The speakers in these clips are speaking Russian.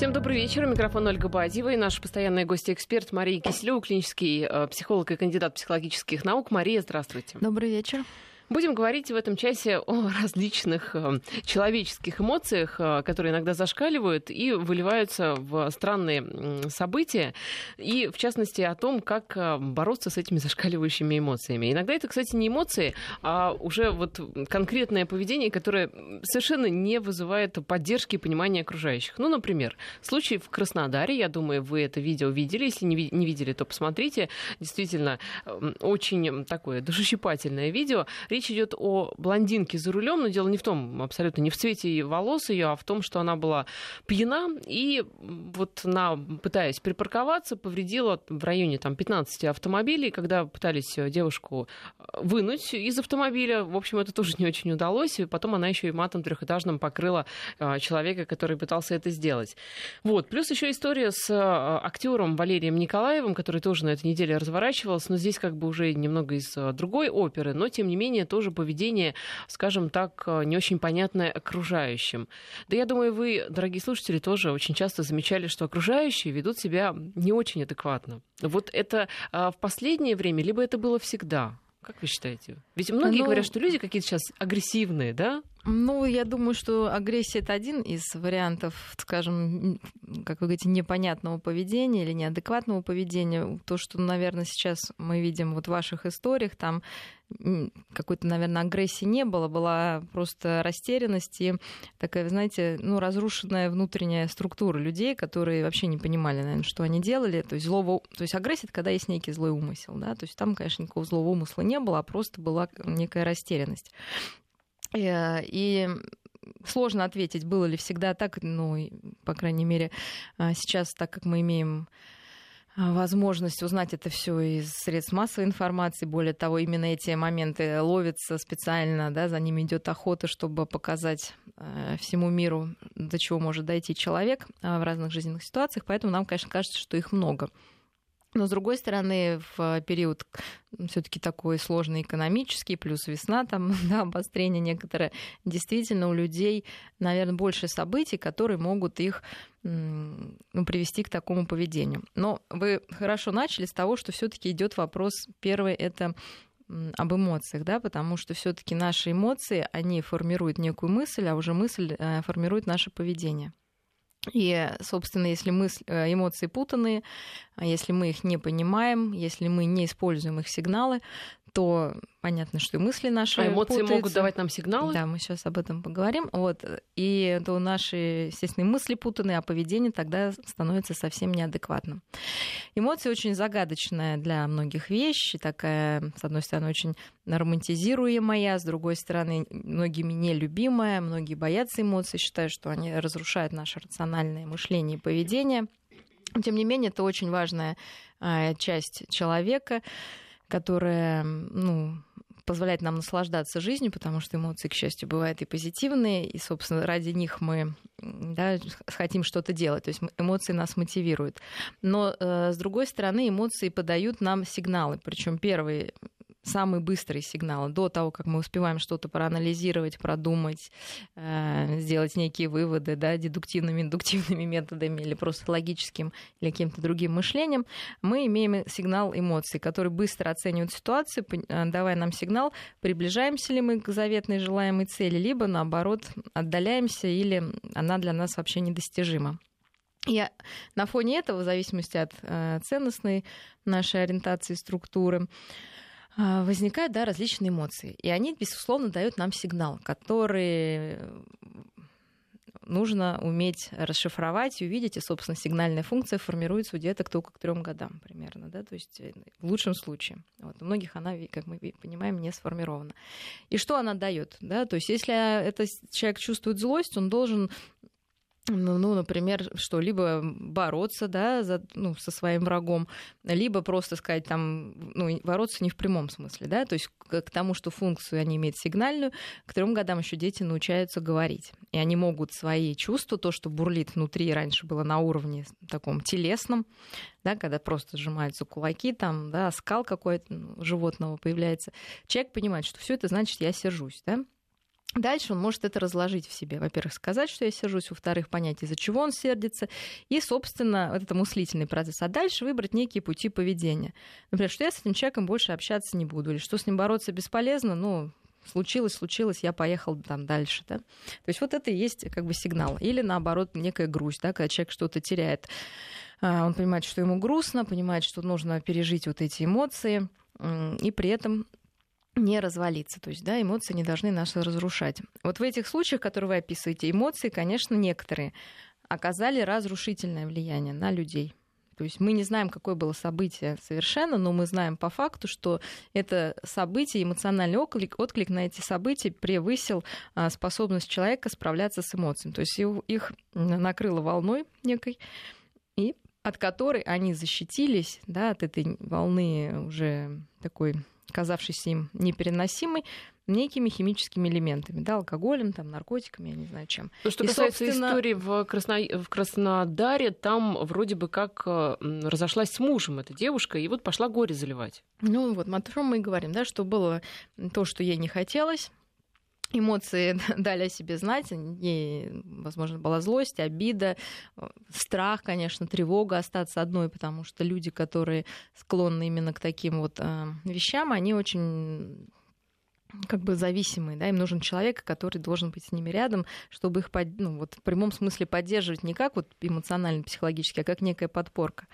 Всем добрый вечер. Микрофон Ольга Бадьева и наш постоянный гость-эксперт Мария Киселева, клинический э, психолог и кандидат психологических наук. Мария, здравствуйте. Добрый вечер. Будем говорить в этом часе о различных э, человеческих эмоциях, э, которые иногда зашкаливают и выливаются в странные события, и, в частности, о том, как э, бороться с этими зашкаливающими эмоциями. Иногда это, кстати, не эмоции, а уже вот конкретное поведение, которое совершенно не вызывает поддержки и понимания окружающих. Ну, например, случай в Краснодаре, я думаю, вы это видео видели, если не видели, то посмотрите. Действительно, очень такое душещипательное видео. Речь идет о блондинке за рулем, но дело не в том, абсолютно не в цвете волос ее, а в том, что она была пьяна и вот она, пытаясь припарковаться, повредила в районе там, 15 автомобилей, когда пытались девушку вынуть из автомобиля. В общем, это тоже не очень удалось. И потом она еще и матом трехэтажным покрыла а, человека, который пытался это сделать. Вот. Плюс еще история с актером Валерием Николаевым, который тоже на этой неделе разворачивался, но здесь как бы уже немного из другой оперы, но тем не менее тоже поведение, скажем так, э, не очень понятное окружающим. Да я думаю, вы, дорогие слушатели, тоже очень часто замечали, что окружающие ведут себя не очень адекватно. Вот это а, в последнее время, либо это было всегда? Как вы считаете? Ведь многие ну, говорят, что люди какие-то сейчас агрессивные, да? Ну, я думаю, что агрессия это один из вариантов, скажем, как вы говорите, непонятного поведения или неадекватного поведения. То, что, наверное, сейчас мы видим вот в ваших историях, там какой-то, наверное, агрессии не было, была просто растерянность и такая, знаете, ну, разрушенная внутренняя структура людей, которые вообще не понимали, наверное, что они делали. То есть, злого... то есть агрессия — это когда есть некий злой умысел, да, то есть там, конечно, никакого злого умысла не было, а просто была некая растерянность. Э, и сложно ответить, было ли всегда так, ну, по крайней мере, а, сейчас, так как мы имеем возможность узнать это все из средств массовой информации. Более того, именно эти моменты ловятся специально, да, за ними идет охота, чтобы показать э, всему миру, до чего может дойти человек э, в разных жизненных ситуациях. Поэтому нам, конечно, кажется, что их много. Но, с другой стороны, в период все таки такой сложный экономический, плюс весна, там, да, обострение некоторое, действительно у людей, наверное, больше событий, которые могут их ну, привести к такому поведению. Но вы хорошо начали с того, что все таки идет вопрос, первый, это об эмоциях, да, потому что все-таки наши эмоции, они формируют некую мысль, а уже мысль э, формирует наше поведение. И, собственно, если мысль, э, эмоции путанные, а если мы их не понимаем, если мы не используем их сигналы, то понятно, что и мысли наши. А эмоции путаются. могут давать нам сигналы? Да, мы сейчас об этом поговорим. Вот. И то наши, естественно, мысли путанные, а поведение тогда становится совсем неадекватным. Эмоции очень загадочная для многих вещь, такая, с одной стороны, очень романтизируемая, с другой стороны, многими нелюбимая, многие боятся эмоций, считают, что они разрушают наше рациональное мышление и поведение. Тем не менее, это очень важная а, часть человека, которая ну, позволяет нам наслаждаться жизнью, потому что эмоции, к счастью, бывают и позитивные, и, собственно, ради них мы да, хотим что-то делать. То есть эмоции нас мотивируют. Но, э, с другой стороны, эмоции подают нам сигналы. Причем первые самый быстрый сигнал до того, как мы успеваем что-то проанализировать, продумать, э, сделать некие выводы да, дедуктивными, индуктивными методами или просто логическим или каким-то другим мышлением, мы имеем сигнал эмоций, который быстро оценивает ситуацию, э, давая нам сигнал, приближаемся ли мы к заветной желаемой цели, либо наоборот отдаляемся или она для нас вообще недостижима. И на фоне этого, в зависимости от э, ценностной нашей ориентации структуры, возникают да, различные эмоции. И они, безусловно, дают нам сигнал, который нужно уметь расшифровать и увидеть, и, собственно, сигнальная функция формируется у деток только к трем годам примерно, да, то есть э, в лучшем случае. Вот. У многих она, как мы понимаем, не сформирована. И что она дает, да, то есть если этот человек чувствует злость, он должен ну, ну, например, что либо бороться, да, за, ну, со своим врагом, либо просто сказать там, ну, бороться не в прямом смысле, да, то есть к, к тому, что функцию они имеют сигнальную, к трем годам еще дети научаются говорить, и они могут свои чувства, то, что бурлит внутри, раньше было на уровне таком телесном, да, когда просто сжимаются кулаки, там, да, скал какой-то ну, животного появляется, человек понимает, что все это значит, я сержусь, да, Дальше он может это разложить в себе. Во-первых, сказать, что я сержусь, во-вторых, понять, из-за чего он сердится, и, собственно, вот это мыслительный процесс. А дальше выбрать некие пути поведения. Например, что я с этим человеком больше общаться не буду, или что с ним бороться бесполезно, ну, случилось, случилось, я поехал там дальше. Да? То есть вот это и есть как бы сигнал. Или наоборот, некая грусть, да, когда человек что-то теряет. А, он понимает, что ему грустно, понимает, что нужно пережить вот эти эмоции, и при этом не развалиться. То есть, да, эмоции не должны нас разрушать. Вот в этих случаях, которые вы описываете, эмоции, конечно, некоторые оказали разрушительное влияние на людей. То есть мы не знаем, какое было событие совершенно, но мы знаем по факту, что это событие, эмоциональный отклик, отклик на эти события превысил а, способность человека справляться с эмоциями. То есть их накрыло волной некой, и от которой они защитились да, от этой волны уже такой казавшейся им непереносимой, некими химическими элементами, да, алкоголем, там, наркотиками, я не знаю чем. То, что и, касается собственно... истории в, Красно... в Краснодаре, там вроде бы как э, разошлась с мужем эта девушка, и вот пошла горе заливать. Ну вот, о чем мы и говорим, да, что было то, что ей не хотелось, Эмоции дали о себе знать, ей, возможно, была злость, обида, э, страх, конечно, тревога остаться одной, потому что люди, которые склонны именно к таким вот э, вещам, они очень как бы зависимые, да, им нужен человек, который должен быть с ними рядом, чтобы их, под, ну, вот в прямом смысле поддерживать не как вот эмоционально, психологически, а как некая подпорка.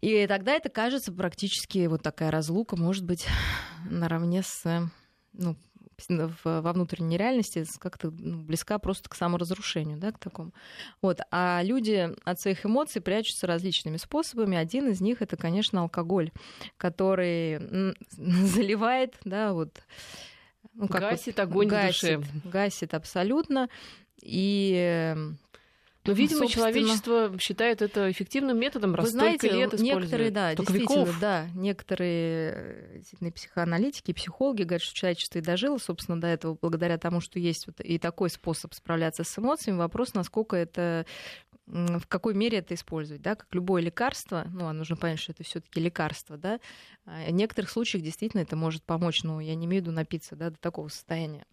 И тогда это кажется практически вот такая разлука, может быть, наравне с ну, во внутренней реальности как-то ну, близка просто к саморазрушению, да, к такому. Вот. А люди от своих эмоций прячутся различными способами. Один из них это, конечно, алкоголь, который заливает, да, вот ну, как гасит вот, огонь гасит, в душе. Гасит абсолютно. И но, видимо, Собственно... человечество считает это эффективным методом, раз Вы знаете, лет. Некоторые, да, Столько действительно, веков. да, некоторые э, действительно психоаналитики, психологи говорят, что человечество и дожило, собственно, до этого благодаря тому, что есть вот и такой способ справляться с эмоциями. Вопрос, насколько это в какой мере это использовать, да, как любое лекарство, ну, а нужно понять, что это все таки лекарство, да, а в некоторых случаях действительно это может помочь, но я не имею в виду напиться, да, до такого состояния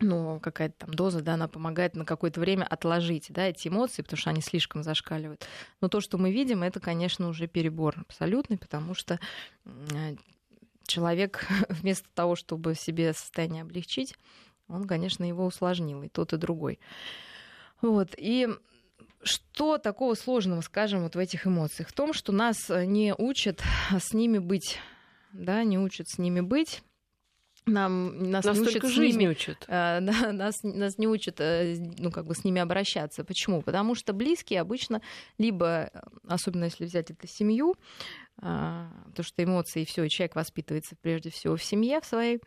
ну, какая-то там доза, да, она помогает на какое-то время отложить, да, эти эмоции, потому что они слишком зашкаливают. Но то, что мы видим, это, конечно, уже перебор абсолютный, потому что человек вместо того, чтобы себе состояние облегчить, он, конечно, его усложнил, и тот, и другой. Вот, и что такого сложного, скажем, вот в этих эмоциях? В том, что нас не учат с ними быть, да, не учат с ними быть, нам нас, нас не учат жизнь ними, учат. Э, да, нас, нас не учат э, ну, как бы с ними обращаться. Почему? Потому что близкие обычно либо, особенно если взять это семью, э, то что эмоции и все, человек воспитывается прежде всего в семье в своей,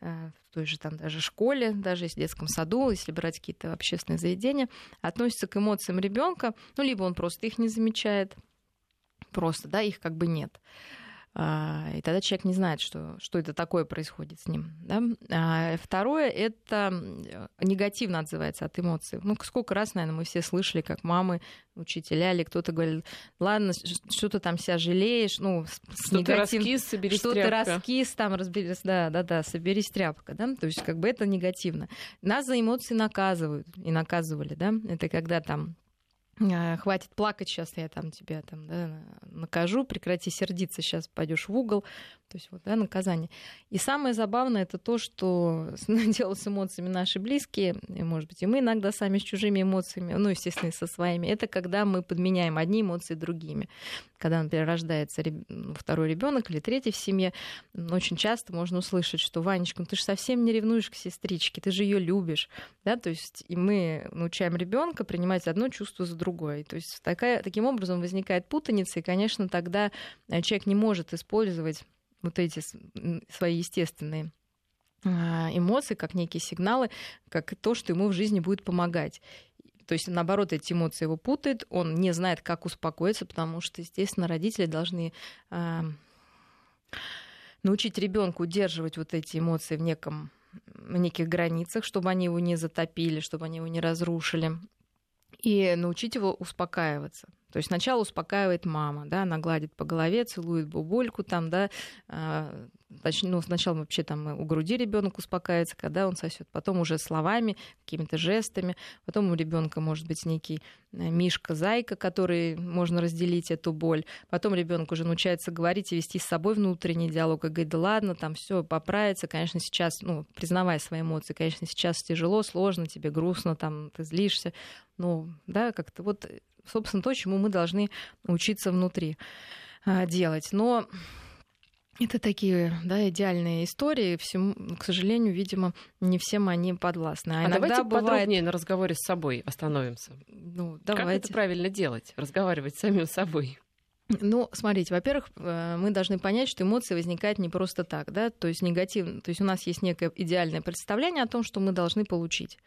э, в той же там даже школе, даже в детском саду, если брать какие-то общественные заведения, относится к эмоциям ребенка, ну, либо он просто их не замечает, просто, да, их как бы нет. А, и тогда человек не знает, что, что это такое происходит с ним. Да? А второе — это негативно отзывается от эмоций. Ну, сколько раз, наверное, мы все слышали, как мамы, учителя или кто-то говорит, ладно, что ты там себя жалеешь, ну, с что негатив... ты раскис, соберись что тряпка. ты раскис, там, разберись, да, да, да, соберись тряпка, да, то есть как бы это негативно. Нас за эмоции наказывают и наказывали, да, это когда там а, хватит плакать, сейчас я там тебя там, да, накажу, прекрати сердиться, сейчас пойдешь в угол. То есть вот, да, наказание. И самое забавное это то, что делают с эмоциями наши близкие, и, может быть, и мы иногда сами с чужими эмоциями, ну, естественно, и со своими. Это когда мы подменяем одни эмоции другими. Когда, например, рождается ну, второй ребенок или третий в семье, очень часто можно услышать, что Ванечка, ну, ты же совсем не ревнуешь к сестричке, ты же ее любишь, да, то есть и мы научаем ребенка принимать одно чувство за другое. То есть такая, таким образом возникает путаница, и, конечно, тогда э, человек не может использовать вот эти свои естественные а, эмоции, как некие сигналы, как то, что ему в жизни будет помогать. То есть, наоборот, эти эмоции его путают, он не знает, как успокоиться, потому что, естественно, родители должны э, научить ребенка удерживать вот эти эмоции в неком в неких границах, чтобы они его не затопили, чтобы они его не разрушили, и научить его успокаиваться. То есть сначала успокаивает мама, да, она гладит по голове, целует бубульку там, да, а, ну, сначала вообще там у груди ребенок успокаивается, когда он сосет, потом уже словами, какими-то жестами, потом у ребенка может быть некий э, мишка, зайка, который можно разделить эту боль, потом ребенок уже научается говорить и вести с собой внутренний диалог и говорит, да ладно, там все поправится, конечно, сейчас, ну, признавая свои эмоции, конечно, сейчас тяжело, сложно, тебе грустно, там, ты злишься, ну, да, как-то вот, собственно, то, чему мы должны учиться внутри а, делать. Но это такие да, идеальные истории. Всему, к сожалению, видимо, не всем они подвластны. А, а давайте бывает... подробнее на разговоре с собой остановимся. Ну, давайте. Как это правильно делать? Разговаривать с самим собой. Ну, смотрите, во-первых, э, мы должны понять, что эмоции возникают не просто так, да, то есть негативно, то есть у нас есть некое идеальное представление о том, что мы должны получить.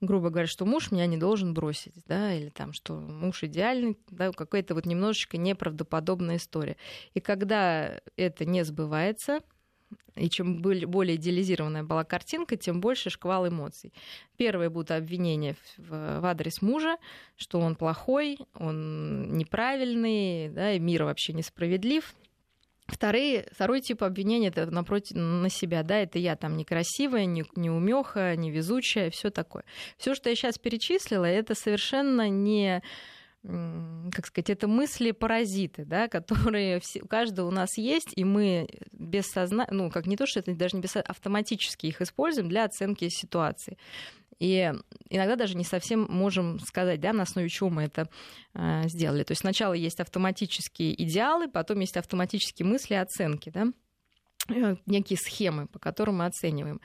Грубо говоря, что муж меня не должен бросить, да, или там, что муж идеальный, да, какая-то вот немножечко неправдоподобная история. И когда это не сбывается, и чем более идеализированная была картинка, тем больше шквал эмоций. Первые будут обвинения в, в адрес мужа, что он плохой, он неправильный, да, и мир вообще несправедлив. Вторые, второй тип обвинения это напротив на себя, да, это я там некрасивая, не, умеха, невезучая, все такое. Все, что я сейчас перечислила, это совершенно не как сказать, это мысли-паразиты, да, которые у каждого у нас есть, и мы без сознания, ну, как не то, что это даже не без автоматически их используем для оценки ситуации. И иногда даже не совсем можем сказать, да, на основе чего мы это э, сделали. То есть сначала есть автоматические идеалы, потом есть автоматические мысли оценки, да, э, некие схемы, по которым мы оцениваем.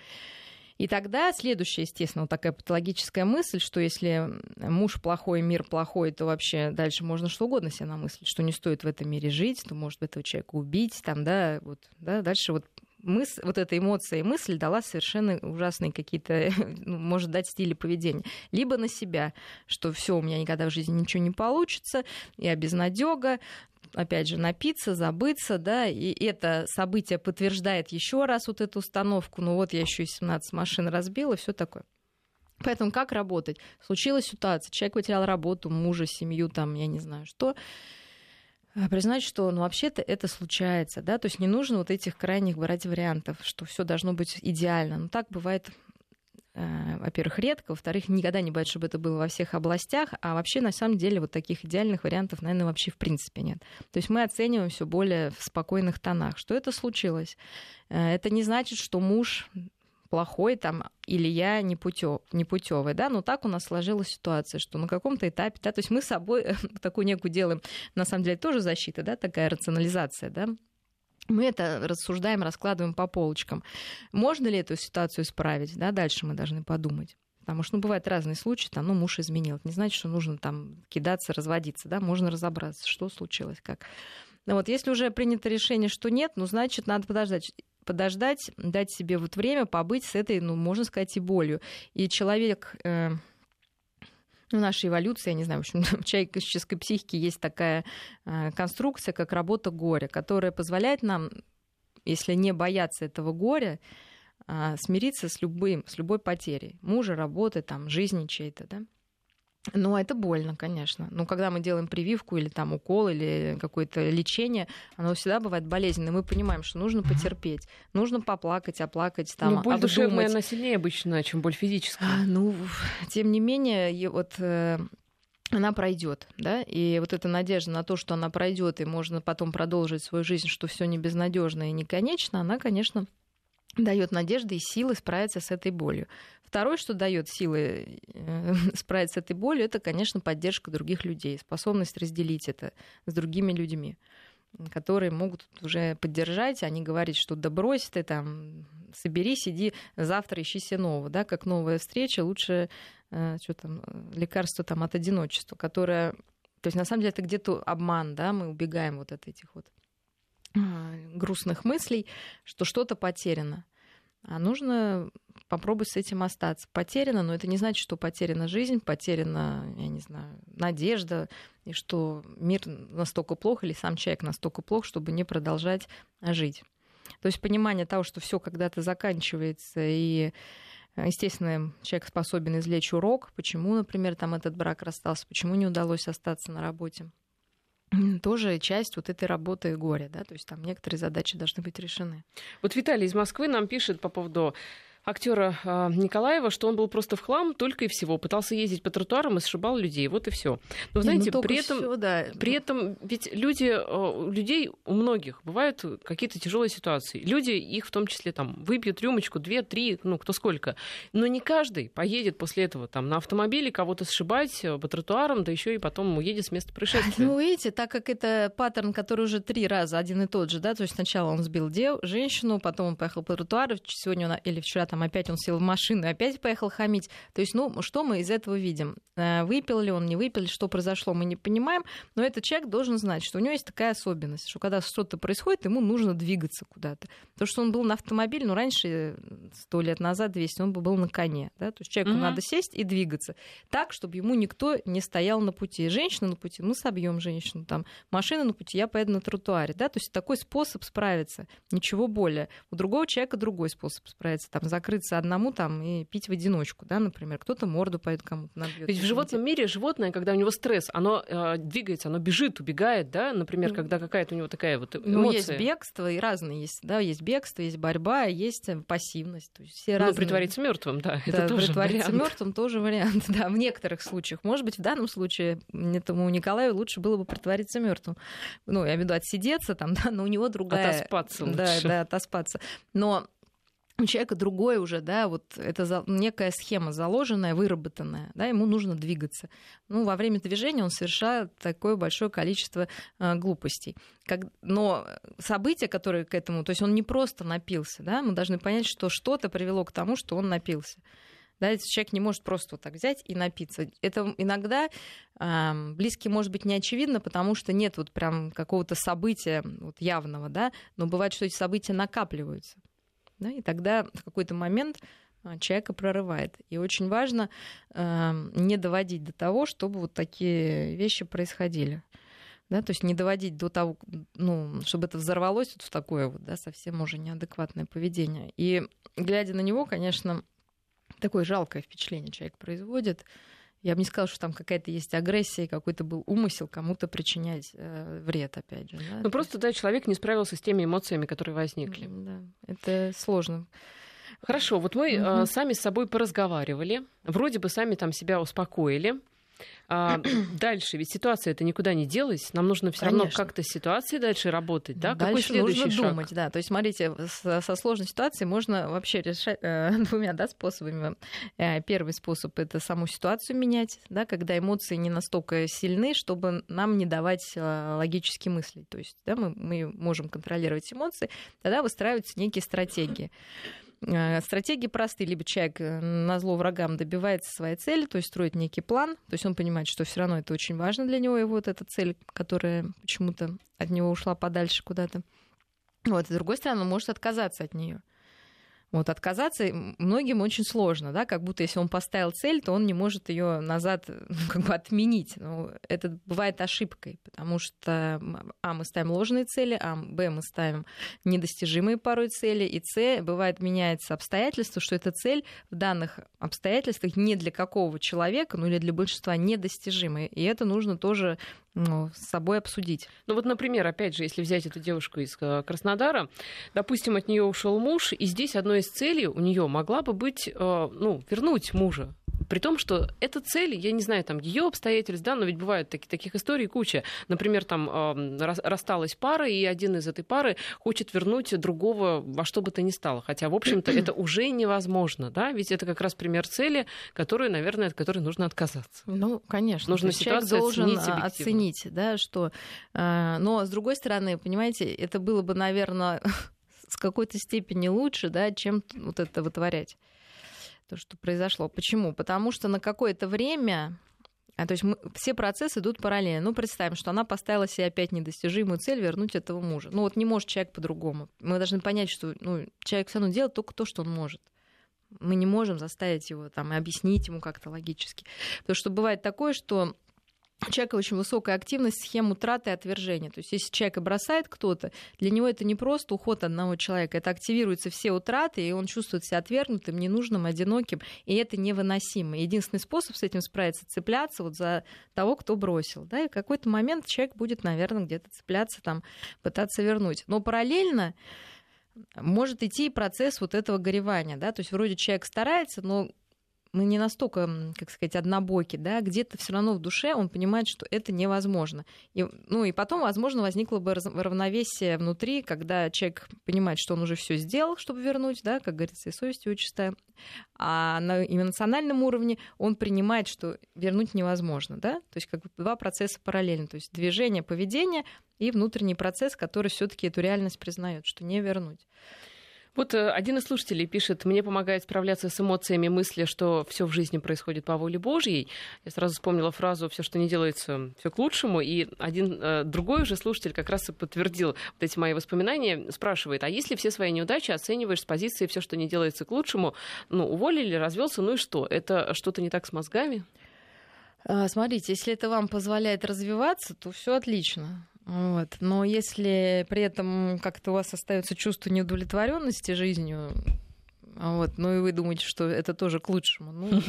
И тогда следующая, естественно, вот такая патологическая мысль, что если муж плохой, мир плохой, то вообще дальше можно что угодно себе намыслить, что не стоит в этом мире жить, то может этого человека убить, там, да, вот, да, дальше вот мыс, вот эта эмоция и мысль дала совершенно ужасные какие-то, ну, может дать стили поведения. Либо на себя, что все у меня никогда в жизни ничего не получится, я безнадега, опять же, напиться, забыться, да, и это событие подтверждает еще раз вот эту установку, ну вот я еще и 17 машин разбила, все такое. Поэтому как работать? Случилась ситуация, человек потерял работу, мужа, семью, там, я не знаю что, а, признать, что ну, вообще-то это случается, да, то есть не нужно вот этих крайних брать вариантов, что все должно быть идеально. Но так бывает во-первых, редко, во-вторых, никогда не бывает, чтобы это было во всех областях, а вообще, на самом деле, вот таких идеальных вариантов, наверное, вообще в принципе нет. То есть мы оцениваем все более в спокойных тонах. Что это случилось? Э, это не значит, что муж плохой там, или я не, да, но так у нас сложилась ситуация, что на каком-то этапе, да, то есть мы с собой такую некую делаем, на самом деле, тоже защита, да, такая рационализация, да, мы это рассуждаем, раскладываем по полочкам. Можно ли эту ситуацию исправить? Да, дальше мы должны подумать. Потому что ну, бывают разные случаи, там, ну, муж изменил. Это не значит, что нужно там кидаться, разводиться, да, можно разобраться, что случилось, как. Но вот если уже принято решение, что нет, ну, значит, надо подождать подождать, дать себе вот время побыть с этой, ну, можно сказать, и болью. И человек, э, ну, нашей эволюции, я не знаю, в общем, в человеческой психике есть такая э, конструкция, как работа горя, которая позволяет нам, если не бояться этого горя, э, смириться с любым, с любой потерей. Мужа, работы, там, жизни чьей-то, да. Ну, это больно, конечно. Но когда мы делаем прививку или там укол или какое-то лечение, оно всегда бывает болезненным. Мы понимаем, что нужно потерпеть, нужно поплакать, оплакать, там, Но боль обдумать. душевная, она сильнее обычно, чем боль физическая. А, ну, тем не менее, вот э, она пройдет, да, и вот эта надежда на то, что она пройдет, и можно потом продолжить свою жизнь, что все не безнадежно и не конечно, она, конечно, дает надежды и силы справиться с этой болью. Второе, что дает силы э, справиться с этой болью, это, конечно, поддержка других людей, способность разделить это с другими людьми которые могут уже поддержать, а не говорить, что да брось ты там, соберись, иди завтра ищи себе нового, да, как новая встреча, лучше э, что там, лекарство там от одиночества, которое, то есть на самом деле это где-то обман, да, мы убегаем вот от этих вот грустных мыслей, что что-то потеряно. А нужно попробовать с этим остаться. Потеряно, но это не значит, что потеряна жизнь, потеряна, я не знаю, надежда, и что мир настолько плох или сам человек настолько плох, чтобы не продолжать жить. То есть понимание того, что все когда-то заканчивается, и Естественно, человек способен извлечь урок, почему, например, там этот брак расстался, почему не удалось остаться на работе тоже часть вот этой работы горя, да, то есть там некоторые задачи должны быть решены. Вот Виталий из Москвы нам пишет по поводу актера э, Николаева, что он был просто в хлам только и всего. Пытался ездить по тротуарам и сшибал людей. Вот и все. Но знаете, ну, при этом, всё, да. при этом ведь люди, э, людей у многих бывают какие-то тяжелые ситуации. Люди их в том числе там выпьют рюмочку, две, три, ну кто сколько. Но не каждый поедет после этого там на автомобиле кого-то сшибать э, по тротуарам, да еще и потом уедет с места происшествия. Ну, видите, так как это паттерн, который уже три раза один и тот же, да, то есть сначала он сбил дев, женщину, потом он поехал по тротуару, сегодня он, или вчера там опять он сел в машину и опять поехал хамить. То есть, ну, что мы из этого видим? Э, выпил ли он, не выпил, что произошло, мы не понимаем, но этот человек должен знать, что у него есть такая особенность, что когда что-то происходит, ему нужно двигаться куда-то. То, что он был на автомобиле, ну, раньше, сто лет назад, 200, он бы был на коне, да, то есть человеку угу. надо сесть и двигаться так, чтобы ему никто не стоял на пути. Женщина на пути, мы собьем женщину, там, машина на пути, я поеду на тротуаре, да, то есть такой способ справиться, ничего более. У другого человека другой способ справиться, там, закрыться одному там и пить в одиночку, да, например. Кто-то морду пойдет кому-то набьет. Ведь в животном мире животное, когда у него стресс, оно э, двигается, оно бежит, убегает, да, например, ну, когда какая-то у него такая вот эмоция. Ну, есть бегство и разные есть, да, есть бегство, есть борьба, есть э, пассивность. То есть все ну, разные... притвориться мертвым, да, да, это тоже притвориться вариант. мертвым тоже вариант, да, в некоторых случаях. Может быть, в данном случае этому Николаю лучше было бы притвориться мертвым. Ну, я имею в виду отсидеться там, да, но у него другая... Отоспаться лучше. Да, да, отоспаться. Но у человека другой уже, да, вот это некая схема заложенная, выработанная, да, ему нужно двигаться. Ну, во время движения он совершает такое большое количество э, глупостей. Как, но события, которые к этому, то есть он не просто напился, да, мы должны понять, что что-то привело к тому, что он напился. Да, если человек не может просто вот так взять и напиться. Это иногда э, близкий может быть не очевидно, потому что нет вот прям какого-то события вот явного, да, но бывает, что эти события накапливаются. Да, и тогда в какой-то момент а, человека прорывает. И очень важно э, не доводить до того, чтобы вот такие вещи происходили. Да, то есть не доводить до того, ну, чтобы это взорвалось вот в такое вот, да, совсем уже неадекватное поведение. И глядя на него, конечно, такое жалкое впечатление человек производит. Я бы не сказала, что там какая-то есть агрессия, какой-то был умысел кому-то причинять э, вред, опять же. Да? Ну просто, да, человек не справился с теми эмоциями, которые возникли. Да, это сложно. Хорошо, вот мы угу. э, сами с собой поразговаривали, вроде бы сами там себя успокоили. А, дальше, ведь ситуация это никуда не делась, нам нужно все равно как-то с ситуацией дальше работать, да? Дальше Какой следующий нужно шаг? думать, да. То есть, смотрите, со, со сложной ситуацией можно вообще решать э, двумя да, способами. Э, первый способ это саму ситуацию менять, да, когда эмоции не настолько сильны, чтобы нам не давать э, логически мыслить. То есть, да, мы, мы можем контролировать эмоции, тогда выстраиваются некие стратегии. Э, стратегии простые. Либо человек э, на зло врагам добивается своей цели, то есть строит некий план, то есть он понимает, что все равно это очень важно для него, и вот эта цель, которая почему-то от него ушла подальше куда-то. Вот, с другой стороны, он может отказаться от нее. Вот отказаться многим очень сложно, да, как будто если он поставил цель, то он не может ее назад ну, как бы отменить. Но это бывает ошибкой, потому что а мы ставим ложные цели, а б мы ставим недостижимые порой цели, и с бывает меняется обстоятельство, что эта цель в данных обстоятельствах не для какого человека, ну или для большинства недостижимая, и это нужно тоже ну, с собой обсудить. Ну вот, например, опять же, если взять эту девушку из э, Краснодара, допустим, от нее ушел муж, и здесь одной из целей у нее могла бы быть, э, ну, вернуть мужа при том, что эта цель, я не знаю, там ее обстоятельств, да, но ведь бывают таки, таких историй куча. Например, там э, рассталась пара, и один из этой пары хочет вернуть другого во что бы то ни стало. Хотя, в общем-то, это уже невозможно, да, ведь это как раз пример цели, которую, наверное, от которой нужно отказаться. Ну, конечно. Нужно ситуацию должен оценить, оценить, да, что... Э, но, с другой стороны, понимаете, это было бы, наверное, с какой-то степени лучше, да, чем вот это вытворять то, что произошло. Почему? Потому что на какое-то время а, то есть мы, все процессы идут параллельно. Ну, представим, что она поставила себе опять недостижимую цель вернуть этого мужа. Ну, вот не может человек по-другому. Мы должны понять, что ну, человек все равно делает только то, что он может. Мы не можем заставить его там и объяснить ему как-то логически. Потому что бывает такое, что у человека очень высокая активность схем утраты и отвержения. То есть если человека бросает кто-то, для него это не просто уход одного человека, это активируются все утраты, и он чувствует себя отвергнутым, ненужным, одиноким, и это невыносимо. Единственный способ с этим справиться — цепляться вот за того, кто бросил. Да? И в какой-то момент человек будет, наверное, где-то цепляться, там, пытаться вернуть. Но параллельно может идти процесс вот этого горевания, да, то есть вроде человек старается, но мы не настолько, как сказать, однобоки, да, где-то все равно в душе он понимает, что это невозможно. И, ну и потом, возможно, возникло бы равновесие внутри, когда человек понимает, что он уже все сделал, чтобы вернуть, да, как говорится, и совесть его чистая, а на эмоциональном уровне он принимает, что вернуть невозможно, да, то есть как бы два процесса параллельно, то есть движение, поведение и внутренний процесс, который все-таки эту реальность признает, что не вернуть. Вот э, один из слушателей пишет, мне помогает справляться с эмоциями мысли, что все в жизни происходит по воле Божьей. Я сразу вспомнила фразу «все, что не делается, все к лучшему». И один э, другой уже слушатель как раз и подтвердил вот эти мои воспоминания, спрашивает, а если все свои неудачи оцениваешь с позиции «все, что не делается к лучшему», ну, уволили, развелся, ну и что? Это что-то не так с мозгами? А, смотрите, если это вам позволяет развиваться, то все отлично. Вот. Но если при этом как-то у вас остается чувство неудовлетворенности жизнью, вот, ну и вы думаете, что это тоже к лучшему.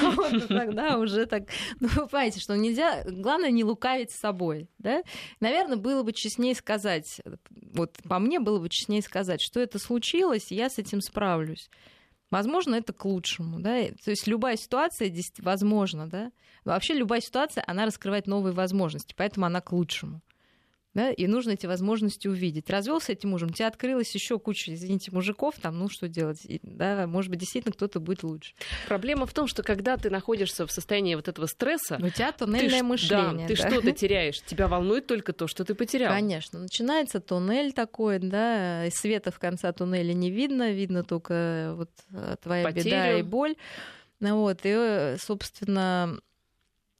Ну, тогда уже так... Ну, вы понимаете, что нельзя... Главное не лукавить с собой, да? Наверное, было бы честнее сказать, вот по мне было бы честнее сказать, что это случилось, и я с этим справлюсь. Возможно, это к лучшему, да, то есть любая ситуация возможна, да, вообще любая ситуация, она раскрывает новые возможности, поэтому она к лучшему да, и нужно эти возможности увидеть. Развелся этим мужем, у тебя открылась еще куча, извините, мужиков, там, ну что делать, и, да, может быть, действительно кто-то будет лучше. Проблема в том, что когда ты находишься в состоянии вот этого стресса, у тебя туннельное ты, мышление. Да, ты что-то теряешь, тебя волнует только то, что ты потерял. Конечно, начинается туннель такой, да, и света в конце туннеля не видно, видно только вот э, твоя Потерю. беда и боль. Ну вот, и, э, собственно,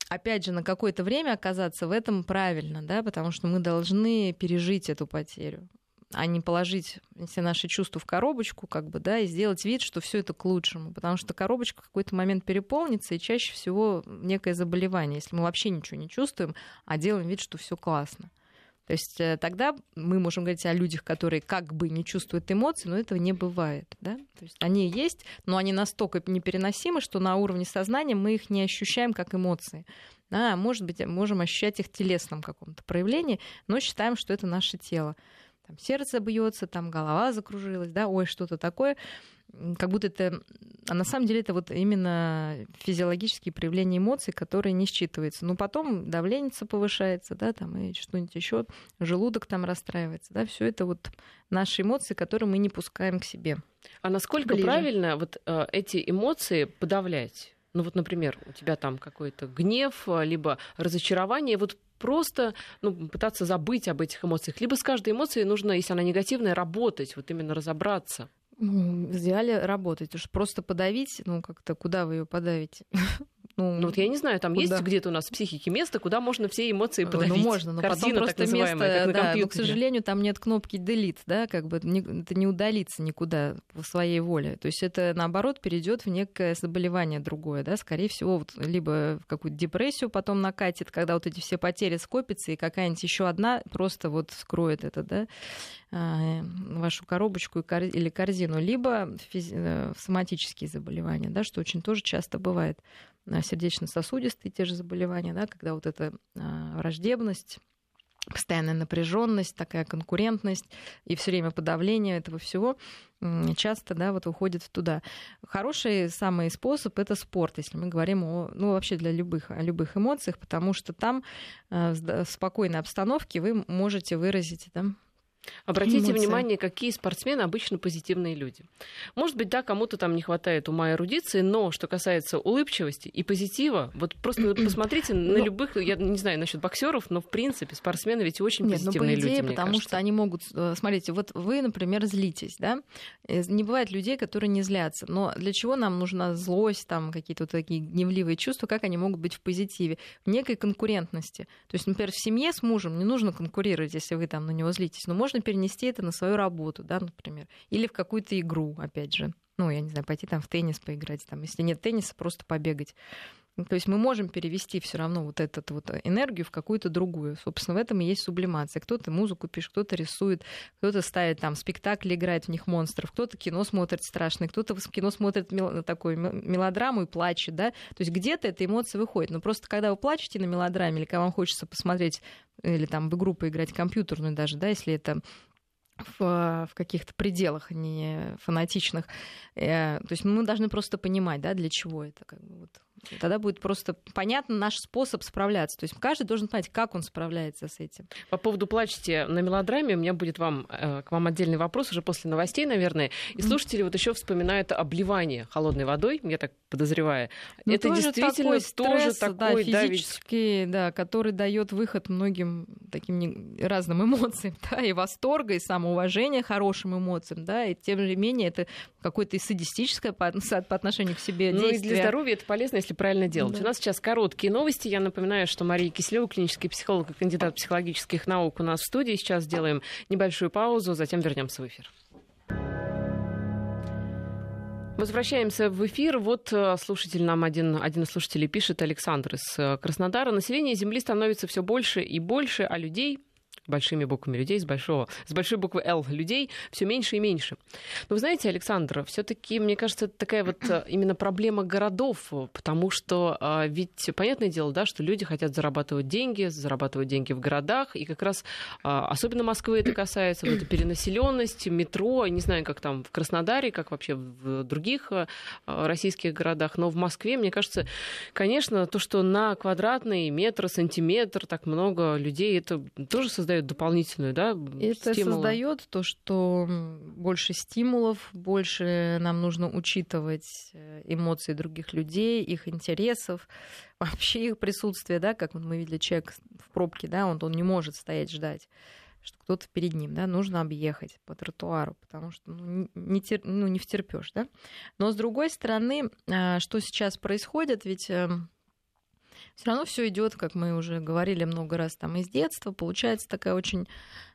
опять же, на какое-то время оказаться в этом правильно, да, потому что мы должны пережить эту потерю а не положить все наши чувства в коробочку, как бы, да, и сделать вид, что все это к лучшему. Потому что коробочка в какой-то момент переполнится, и чаще всего некое заболевание, если мы вообще ничего не чувствуем, а делаем вид, что все классно. То есть э, тогда мы можем говорить о людях, которые как бы не чувствуют эмоций, но этого не бывает. Да? То есть они есть, но они настолько непереносимы, что на уровне сознания мы их не ощущаем как эмоции. Да, может быть, можем ощущать их в телесном каком-то проявлении, но считаем, что это наше тело. Там сердце бьется, там голова закружилась, да, ой, что-то такое как будто это... А на самом деле это вот именно физиологические проявления эмоций, которые не считываются. Но потом давление повышается, да, там и что-нибудь еще, желудок там расстраивается, да, все это вот наши эмоции, которые мы не пускаем к себе. А насколько Ближе. правильно вот э, эти эмоции подавлять? Ну вот, например, у тебя там какой-то гнев, либо разочарование, вот просто ну, пытаться забыть об этих эмоциях. Либо с каждой эмоцией нужно, если она негативная, работать, вот именно разобраться. В идеале работать. Уж просто подавить, ну, как-то куда вы ее подавите? Ну, ну вот я не знаю, там куда? есть где-то у нас в психике место, куда можно все эмоции э, подавить. Ну, можно, но Картина, потом просто место, как на да, но, к сожалению, там нет кнопки delete, да, как бы это не удалится никуда по своей воле. То есть это, наоборот, перейдет в некое заболевание другое, да, скорее всего, вот, либо в какую-то депрессию потом накатит, когда вот эти все потери скопятся, и какая-нибудь еще одна просто вот скроет это, да, а, вашу коробочку или корзину, либо физи- э, соматические заболевания, да, что очень тоже часто бывает сердечно-сосудистые те же заболевания, да, когда вот эта а, враждебность постоянная напряженность, такая конкурентность и все время подавление этого всего часто да, вот уходит туда. Хороший самый способ это спорт, если мы говорим о, ну, вообще для любых, о любых эмоциях, потому что там а, в спокойной обстановке вы можете выразить там, Обратите эмоции. внимание, какие спортсмены обычно позитивные люди. Может быть, да, кому-то там не хватает ума и эрудиции, но что касается улыбчивости и позитива, вот просто посмотрите на ну, любых, я не знаю насчет боксеров, но в принципе спортсмены ведь очень нет, позитивные ну, по идее, люди. потому кажется. что они могут, э, смотрите, вот вы, например, злитесь, да, э, не бывает людей, которые не злятся, но для чего нам нужна злость, там какие-то вот такие гневливые чувства, как они могут быть в позитиве, в некой конкурентности. То есть, например, в семье с мужем не нужно конкурировать, если вы там на него злитесь, но можно можно перенести это на свою работу, да, например, или в какую-то игру, опять же. Ну, я не знаю, пойти там в теннис поиграть, там, если нет тенниса, просто побегать. То есть мы можем перевести все равно вот эту вот энергию в какую-то другую. Собственно, в этом и есть сублимация. Кто-то музыку пишет, кто-то рисует, кто-то ставит там спектакли, играет в них монстров, кто-то кино смотрит страшное, кто-то в кино смотрит мел- такую мелодраму и плачет, да. То есть где-то эта эмоция выходит. Но просто когда вы плачете на мелодраме или когда вам хочется посмотреть или там в игру поиграть компьютерную даже, да, если это в, в каких-то пределах, не фанатичных. Э, то есть мы должны просто понимать, да, для чего это. Как бы, вот. Тогда будет просто понятно наш способ справляться. То есть каждый должен понять, как он справляется с этим. По поводу плачете на мелодраме, у меня будет вам, э, к вам отдельный вопрос уже после новостей, наверное. И слушатели вот еще вспоминают обливание холодной водой, я так подозреваю. Ну, это тоже действительно такой стресс, тоже такой да, физический, да, который дает выход многим таким разным эмоциям, да, и восторга, и самоуважения хорошим эмоциям, да, и тем не менее это какое-то и садистическое по, по отношению к себе действие. Ну и для здоровья это полезно, если правильно делать. Да. У нас сейчас короткие новости. Я напоминаю, что Мария Киселева, клинический психолог и кандидат психологических наук у нас в студии. Сейчас сделаем небольшую паузу, затем вернемся в эфир. Возвращаемся в эфир. Вот э, слушатель нам один, один из слушателей пишет, Александр из э, Краснодара. Население Земли становится все больше и больше, а людей большими буквами людей, с, большого, с большой буквы «Л» людей все меньше и меньше. Но вы знаете, Александра, все таки мне кажется, это такая вот э, именно проблема городов, потому что а, ведь понятное дело, да, что люди хотят зарабатывать деньги, зарабатывать деньги в городах, и как раз а, особенно Москвы это касается, вот перенаселенность, метро, не знаю, как там в Краснодаре, как вообще в других а, российских городах, но в Москве, мне кажется, конечно, то, что на квадратный метр, сантиметр так много людей, это тоже создает создает дополнительную, да, Это создает то, что больше стимулов, больше нам нужно учитывать э, эмоции других людей, их интересов, вообще их присутствие, да, как мы видели человек в пробке, да, он, он не может стоять ждать что кто-то перед ним, да, нужно объехать по тротуару, потому что ну, не, тер, ну, не втерпешь, да. Но с другой стороны, а, что сейчас происходит, ведь эм, все равно все идет, как мы уже говорили много раз там из детства, получается такая очень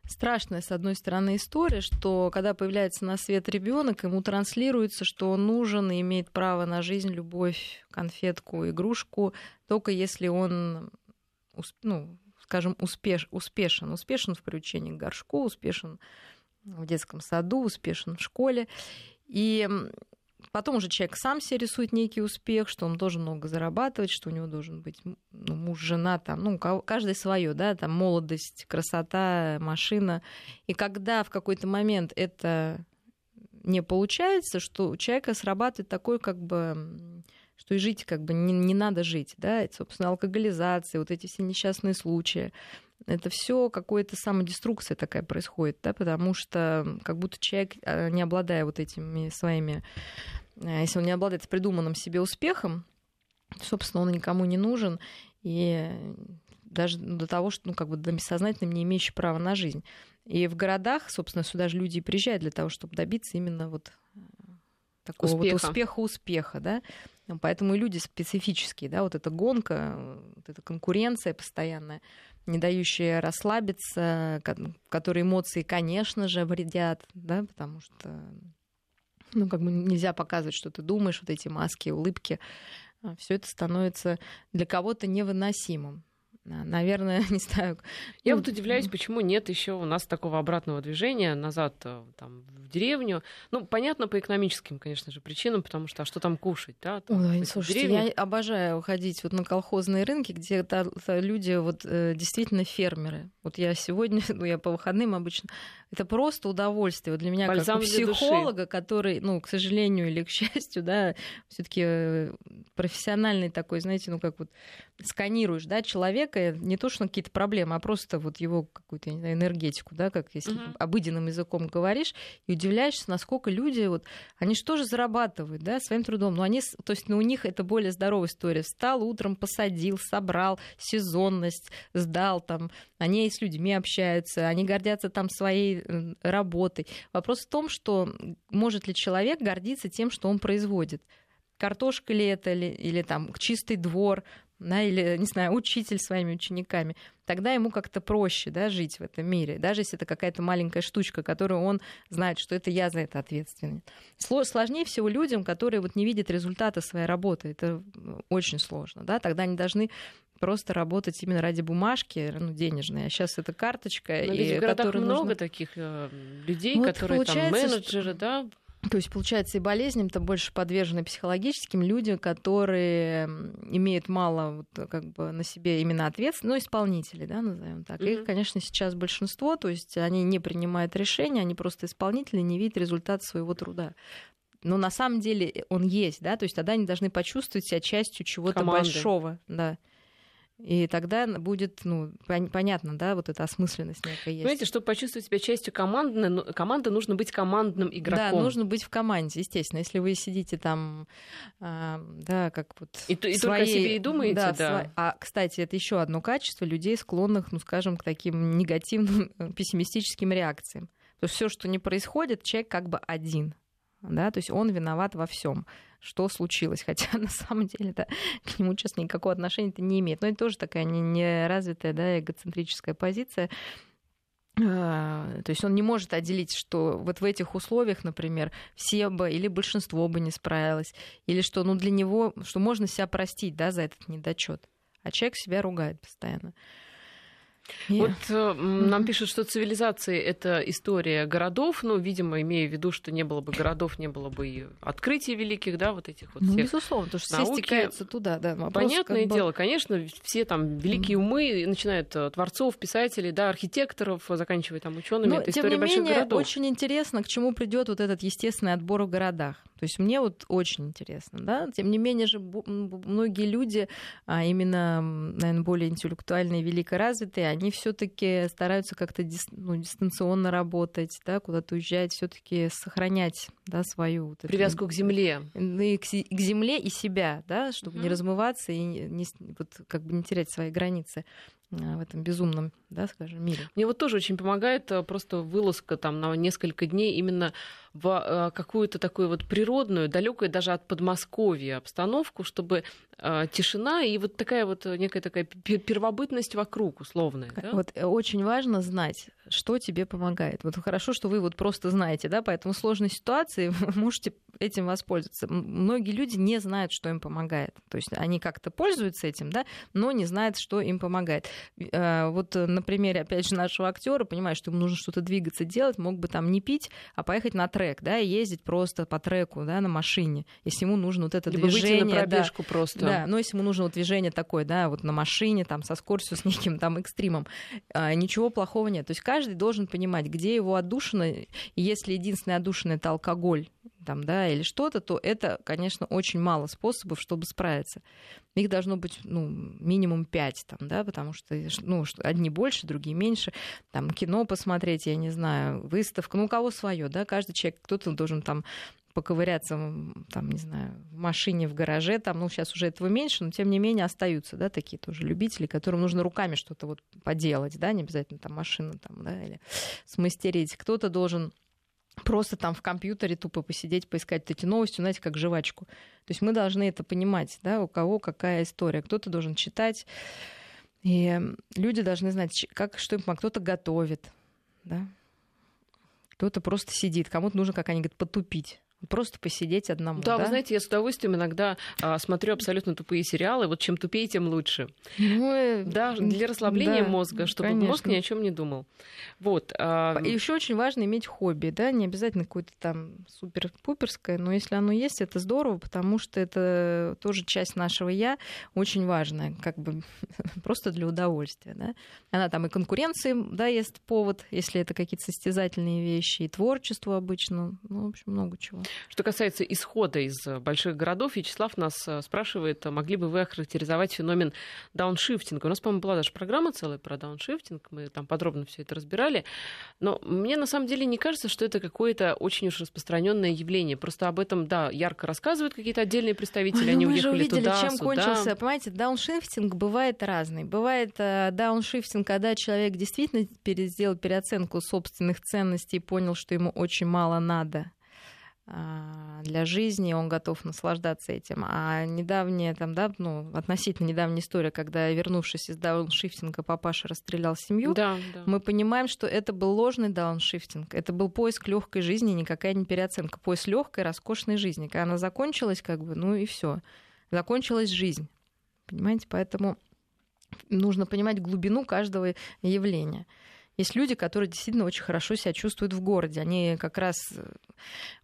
страшная, с одной стороны, история, что когда появляется на свет ребенок, ему транслируется, что он нужен и имеет право на жизнь, любовь, конфетку, игрушку, только если он, ну, скажем, успеш, успешен, успешен в приучении к горшку, успешен в детском саду, успешен в школе. И Потом уже человек сам себе рисует некий успех, что он должен много зарабатывать, что у него должен быть ну, муж, жена, там, ну, каждый свое, да, там молодость, красота, машина. И когда в какой-то момент это не получается, что у человека срабатывает такой как бы что и жить как бы не, не надо жить, да, это, собственно, алкоголизация, вот эти все несчастные случаи, это все какая-то самодеструкция такая происходит, да, потому что как будто человек, а, не обладая вот этими своими если он не обладает придуманным себе успехом, собственно, он никому не нужен, и даже до того, что, ну, как бы до бессознательным не имеющий права на жизнь. И в городах, собственно, сюда же люди приезжают для того, чтобы добиться именно вот э, такого успеха. вот успеха успеха, да. Поэтому и люди специфические, да, вот эта гонка, вот эта конкуренция постоянная, не дающая расслабиться, которые эмоции, конечно же, вредят, да, потому что ну, как бы нельзя показывать, что ты думаешь, вот эти маски, улыбки. А, Все это становится для кого-то невыносимым. А, наверное, не знаю. Я ну, вот удивляюсь, почему нет еще у нас такого обратного движения назад э, там, в деревню. Ну, понятно, по экономическим, конечно же, причинам, потому что а что там кушать, да? Там, Ой, слушайте, деревне... я обожаю ходить вот на колхозные рынки, где люди вот э, действительно фермеры. Вот я сегодня, ну, я по выходным обычно это просто удовольствие. Вот для меня Бальзам как психолога, который, ну, к сожалению или к счастью, да, все-таки э, профессиональный такой, знаете, ну как вот сканируешь, да, человека, не то, что какие-то проблемы, а просто вот его какую-то, не знаю, энергетику, да, как если uh-huh. обыденным языком говоришь, и удивляешься, насколько люди, вот, они же тоже зарабатывают, да, своим трудом, но они, то есть, ну, у них это более здоровая история. Встал утром, посадил, собрал, сезонность, сдал там, они с людьми общаются, они гордятся там своей Э, работой. Вопрос в том, что может ли человек гордиться тем, что он производит. Картошка ли это, или, или там чистый двор, да, или, не знаю, учитель своими учениками, тогда ему как-то проще да, жить в этом мире, даже если это какая-то маленькая штучка, которую он знает, что это я за это ответственен. Сложнее всего людям, которые вот не видят результата своей работы. Это очень сложно. Да? Тогда они должны просто работать именно ради бумажки, ну, денежной. А сейчас это карточка. Но и в городах много нужно... таких э, людей, ну, которые там менеджеры, что... да, то есть, получается, и болезням-то больше подвержены психологическим людям, которые имеют мало вот, как бы на себе именно ответственность, ну, исполнители, да, назовем так. Mm-hmm. Их, конечно, сейчас большинство, то есть они не принимают решения, они просто исполнители, не видят результат своего труда. Но на самом деле он есть, да, то есть тогда они должны почувствовать себя частью чего-то большого, да. И тогда будет, ну, понятно, да, вот эта осмысленность некая есть. Понимаете, чтобы почувствовать себя частью команды, ну, команды нужно быть командным игроком. Да, нужно быть в команде, естественно. Если вы сидите там, а, да, как вот... И, своей... и только о себе и думаете, да. да. Сво... А, кстати, это еще одно качество людей, склонных, ну, скажем, к таким негативным, пессимистическим реакциям. То есть все, что не происходит, человек как бы один, да, то есть он виноват во всем что случилось, хотя на самом деле да, к нему сейчас никакого отношения это не имеет. Но это тоже такая неразвитая, да, эгоцентрическая позиция. А, то есть он не может отделить, что вот в этих условиях, например, все бы или большинство бы не справилось, или что ну, для него, что можно себя простить да, за этот недочет. А человек себя ругает постоянно. Yeah. Вот э, нам пишут, что цивилизации это история городов, ну, видимо, имея в виду, что не было бы городов, не было бы и открытий великих, да, вот этих вот ну, всех. Безусловно, потому что науки. все стекаются туда, да. Вопрос, Понятное как бы... дело, конечно, все там великие умы, начиная от э, творцов, писателей, да, архитекторов, заканчивая там учеными, Но, это история не больших менее, городов. Очень интересно, к чему придет вот этот естественный отбор в городах. То есть мне вот очень интересно, да. Тем не менее же многие люди, а именно, наверное, более интеллектуальные, великоразвитые, они все-таки стараются как-то ну, дистанционно работать, да, куда-то уезжать, все-таки сохранять, да, свою вот привязку эту, к земле, и к, к земле и себя, да, чтобы mm-hmm. не размываться и не, вот как бы не терять свои границы. А, в этом безумном, да, скажем, мире. Мне вот тоже очень помогает э, просто вылазка там на несколько дней именно в э, какую-то такую вот природную, далекую даже от Подмосковья обстановку, чтобы э, тишина и вот такая вот некая такая первобытность вокруг условная. Да? Вот очень важно знать, что тебе помогает. Вот хорошо, что вы вот просто знаете, да, поэтому в сложной ситуации вы можете этим воспользоваться. Многие люди не знают, что им помогает. То есть они как-то пользуются этим, да, но не знают, что им помогает. Э, вот на примере, опять же, нашего актера, понимаешь, что ему нужно что-то двигаться, делать, мог бы там не пить, а поехать на трек, да, и ездить просто по треку, да, на машине, если ему нужно вот это Либо движение. Выйти на пробежку да, просто. Да, но если ему нужно вот движение такое, да, вот на машине, там, со скоростью, с неким там экстримом, а, ничего плохого нет. То есть каждый должен понимать, где его отдушина, и если единственная отдушина — это алкоголь, там, да, или что-то, то это, конечно, очень мало способов, чтобы справиться. Их должно быть, ну, минимум пять, там, да, потому что, ну, одни больше, другие меньше. Там, кино посмотреть, я не знаю, выставка, ну, у кого свое, да, каждый человек, кто-то должен там поковыряться, там, не знаю, в машине, в гараже, там, ну, сейчас уже этого меньше, но тем не менее остаются, да, такие тоже любители, которым нужно руками что-то вот поделать, да, не обязательно там машину, там, да, или смастерить. Кто-то должен просто там в компьютере тупо посидеть, поискать эти новости, знаете, как жвачку. То есть мы должны это понимать, да, у кого какая история. Кто-то должен читать, и люди должны знать, как, что им кто-то готовит, да, кто-то просто сидит, кому-то нужно, как они говорят, потупить. Просто посидеть одному. Да, да, вы знаете, я с удовольствием иногда а, смотрю абсолютно тупые сериалы. Вот чем тупее, тем лучше. Ну, э, да, для расслабления да, мозга, чтобы конечно. мозг ни о чем не думал. Вот. А... И еще очень важно иметь хобби, да, не обязательно какое-то там супер-пуперское, но если оно есть, это здорово, потому что это тоже часть нашего я, очень важная, как бы просто для удовольствия, да. Она там и конкуренции дает повод, если это какие-то состязательные вещи, и творчество обычно, ну, в общем, много чего. Что касается исхода из э, больших городов, Вячеслав нас э, спрашивает, а могли бы вы охарактеризовать феномен дауншифтинга? У нас, по-моему, была даже программа целая про дауншифтинг, мы там подробно все это разбирали. Но мне на самом деле не кажется, что это какое-то очень уж распространенное явление. Просто об этом, да, ярко рассказывают какие-то отдельные представители, Ой, они мы уехали же увидели, туда, чем сюда. кончился. Понимаете, дауншифтинг бывает разный. Бывает э, дауншифтинг, когда человек действительно сделал переоценку собственных ценностей и понял, что ему очень мало надо для жизни, он готов наслаждаться этим. А недавняя, там, да, ну, относительно недавняя история, когда, вернувшись из дауншифтинга, папаша расстрелял семью, да, да. мы понимаем, что это был ложный дауншифтинг, это был поиск легкой жизни, никакая не переоценка, поиск легкой, роскошной жизни. Когда она закончилась, как бы, ну и все, закончилась жизнь. Понимаете, поэтому нужно понимать глубину каждого явления. Есть люди, которые действительно очень хорошо себя чувствуют в городе. Они как раз э,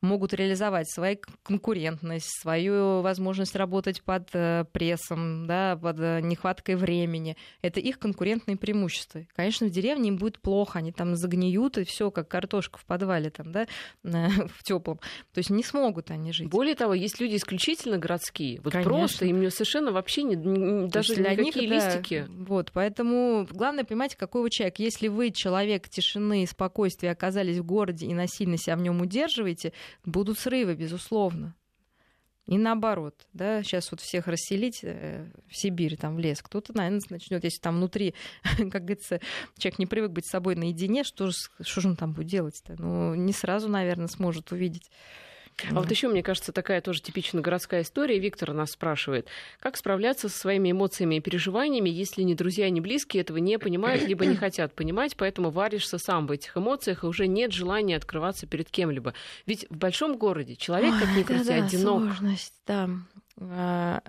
могут реализовать свою конкурентность, свою возможность работать под э, прессом, да, под э, нехваткой времени. Это их конкурентные преимущества. Конечно, в деревне им будет плохо, они там загниют и все, как картошка в подвале, там, да, в теплом. То есть не смогут они жить. Более того, есть люди исключительно городские. Вот Конечно. просто им совершенно вообще не, даже для никакие них, листики. Да, вот, поэтому главное понимать, какой вы человек. Если вы человек тишины и спокойствия оказались в городе и насильно себя в нем удерживаете, будут срывы, безусловно. И наоборот, да, сейчас вот всех расселить э, в Сибирь, там, в лес, кто-то, наверное, начнет, если там внутри, как говорится, человек не привык быть с собой наедине, что же, что же он там будет делать-то? Ну, не сразу, наверное, сможет увидеть а вот еще, мне кажется, такая тоже типично городская история. Виктор нас спрашивает, как справляться со своими эмоциями и переживаниями, если ни друзья, ни близкие этого не понимают, либо не хотят понимать, поэтому варишься сам в этих эмоциях, и уже нет желания открываться перед кем-либо. Ведь в большом городе человек, как ни крути, да, одинок. Сложность, да. А,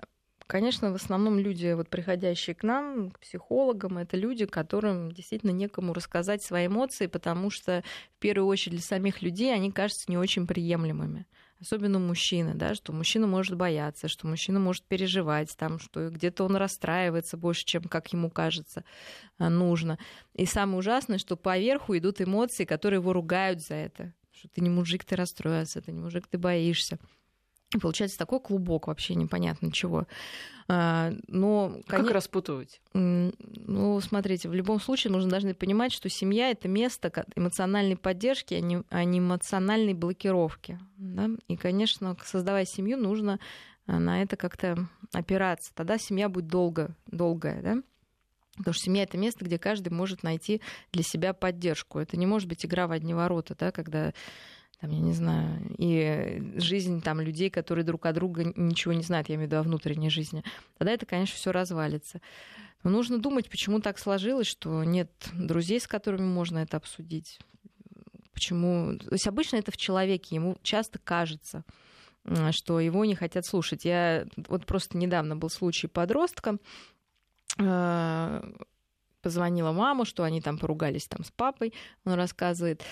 конечно, в основном люди, вот, приходящие к нам, к психологам, это люди, которым действительно некому рассказать свои эмоции, потому что в первую очередь для самих людей они кажутся не очень приемлемыми особенно мужчины, да, что мужчина может бояться, что мужчина может переживать, там, что где-то он расстраивается больше, чем как ему кажется а, нужно. И самое ужасное, что поверху идут эмоции, которые его ругают за это. Что ты не мужик, ты расстроился, ты не мужик, ты боишься. Получается такой клубок вообще непонятно чего. А, но, конечно, как распутывать? Ну, смотрите, в любом случае нужно должны понимать, что семья это место эмоциональной поддержки, а не, а не эмоциональной блокировки. Да? И, конечно, создавая семью, нужно а, на это как-то опираться. Тогда семья будет долго, долгая, да? Потому что семья это место, где каждый может найти для себя поддержку. Это не может быть игра в одни ворота, да, когда там, я не знаю, и жизнь там людей, которые друг о друга ничего не знают, я имею в виду о внутренней жизни, тогда это, конечно, все развалится. Но нужно думать, почему так сложилось, что нет друзей, с которыми можно это обсудить. Почему? То есть обычно это в человеке, ему часто кажется, что его не хотят слушать. Я вот просто недавно был случай подростка, позвонила маму, что они там поругались там с папой, он рассказывает.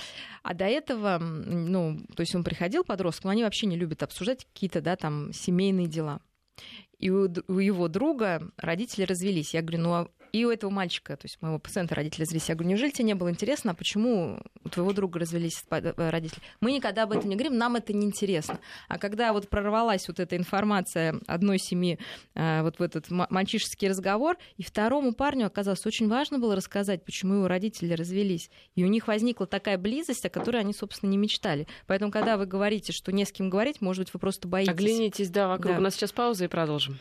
А до этого, ну, то есть он приходил подростком, но они вообще не любят обсуждать какие-то, да, там, семейные дела. И у, у его друга родители развелись. Я говорю, ну а и у этого мальчика, то есть моего пациента родители развелись. Я говорю, неужели тебе не было интересно, а почему у твоего друга развелись э, родители? Мы никогда об этом не говорим, нам это не интересно. А когда вот прорвалась вот эта информация одной семьи э, вот в этот мальчишеский разговор, и второму парню оказалось очень важно было рассказать, почему его родители развелись. И у них возникла такая близость, о которой они, собственно, не мечтали. Поэтому, когда вы говорите, что не с кем говорить, может быть, вы просто боитесь. Оглянитесь, да, вокруг. Да. У нас сейчас пауза и продолжим.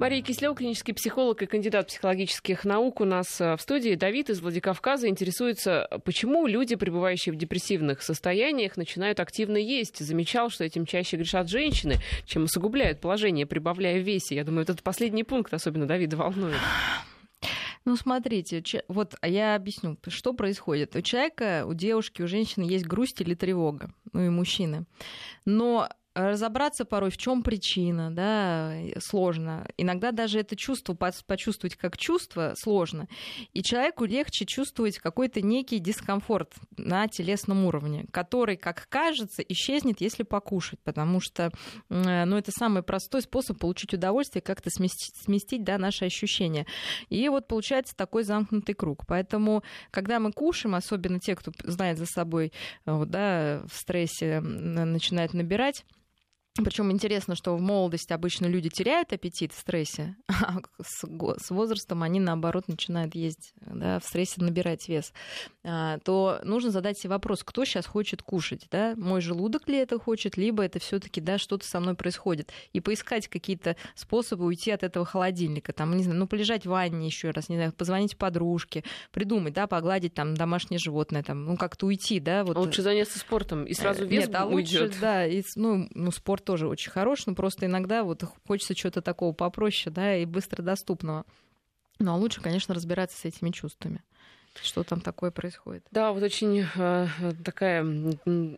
Мария Кислева, клинический психолог и кандидат психологических наук у нас э, в студии. Давид из Владикавказа интересуется, почему люди, пребывающие в депрессивных состояниях, начинают активно есть. Замечал, что этим чаще грешат женщины, чем усугубляют положение, прибавляя в весе. Я думаю, этот последний пункт особенно Давида волнует. Ну, смотрите, вот я объясню, что происходит. У человека, у девушки, у женщины есть грусть или тревога, ну и мужчины. Но разобраться порой, в чем причина, да, сложно. Иногда даже это чувство почувствовать как чувство сложно. И человеку легче чувствовать какой-то некий дискомфорт на телесном уровне, который, как кажется, исчезнет, если покушать, потому что ну, это самый простой способ получить удовольствие, как-то сместить, сместить да, наши ощущения. И вот получается такой замкнутый круг. Поэтому, когда мы кушаем, особенно те, кто знает за собой, да, в стрессе начинает набирать, причем интересно, что в молодости обычно люди теряют аппетит в стрессе, а с, с возрастом они, наоборот, начинают есть, да, в стрессе набирать вес. А, то нужно задать себе вопрос, кто сейчас хочет кушать, да, мой желудок ли это хочет, либо это все таки да, что-то со мной происходит. И поискать какие-то способы уйти от этого холодильника, там, не знаю, ну, полежать в ванне еще раз, не знаю, позвонить подружке, придумать, да, погладить там домашнее животное, там, ну, как-то уйти, да. Вот. А лучше заняться спортом, и сразу э, вес Нет, а лучше, уйдет. да, и, ну, ну, спорт тоже очень хорош, но просто иногда вот хочется чего-то такого попроще, да, и быстро доступного. Ну, а лучше, конечно, разбираться с этими чувствами что там такое происходит. Да, вот очень э, такая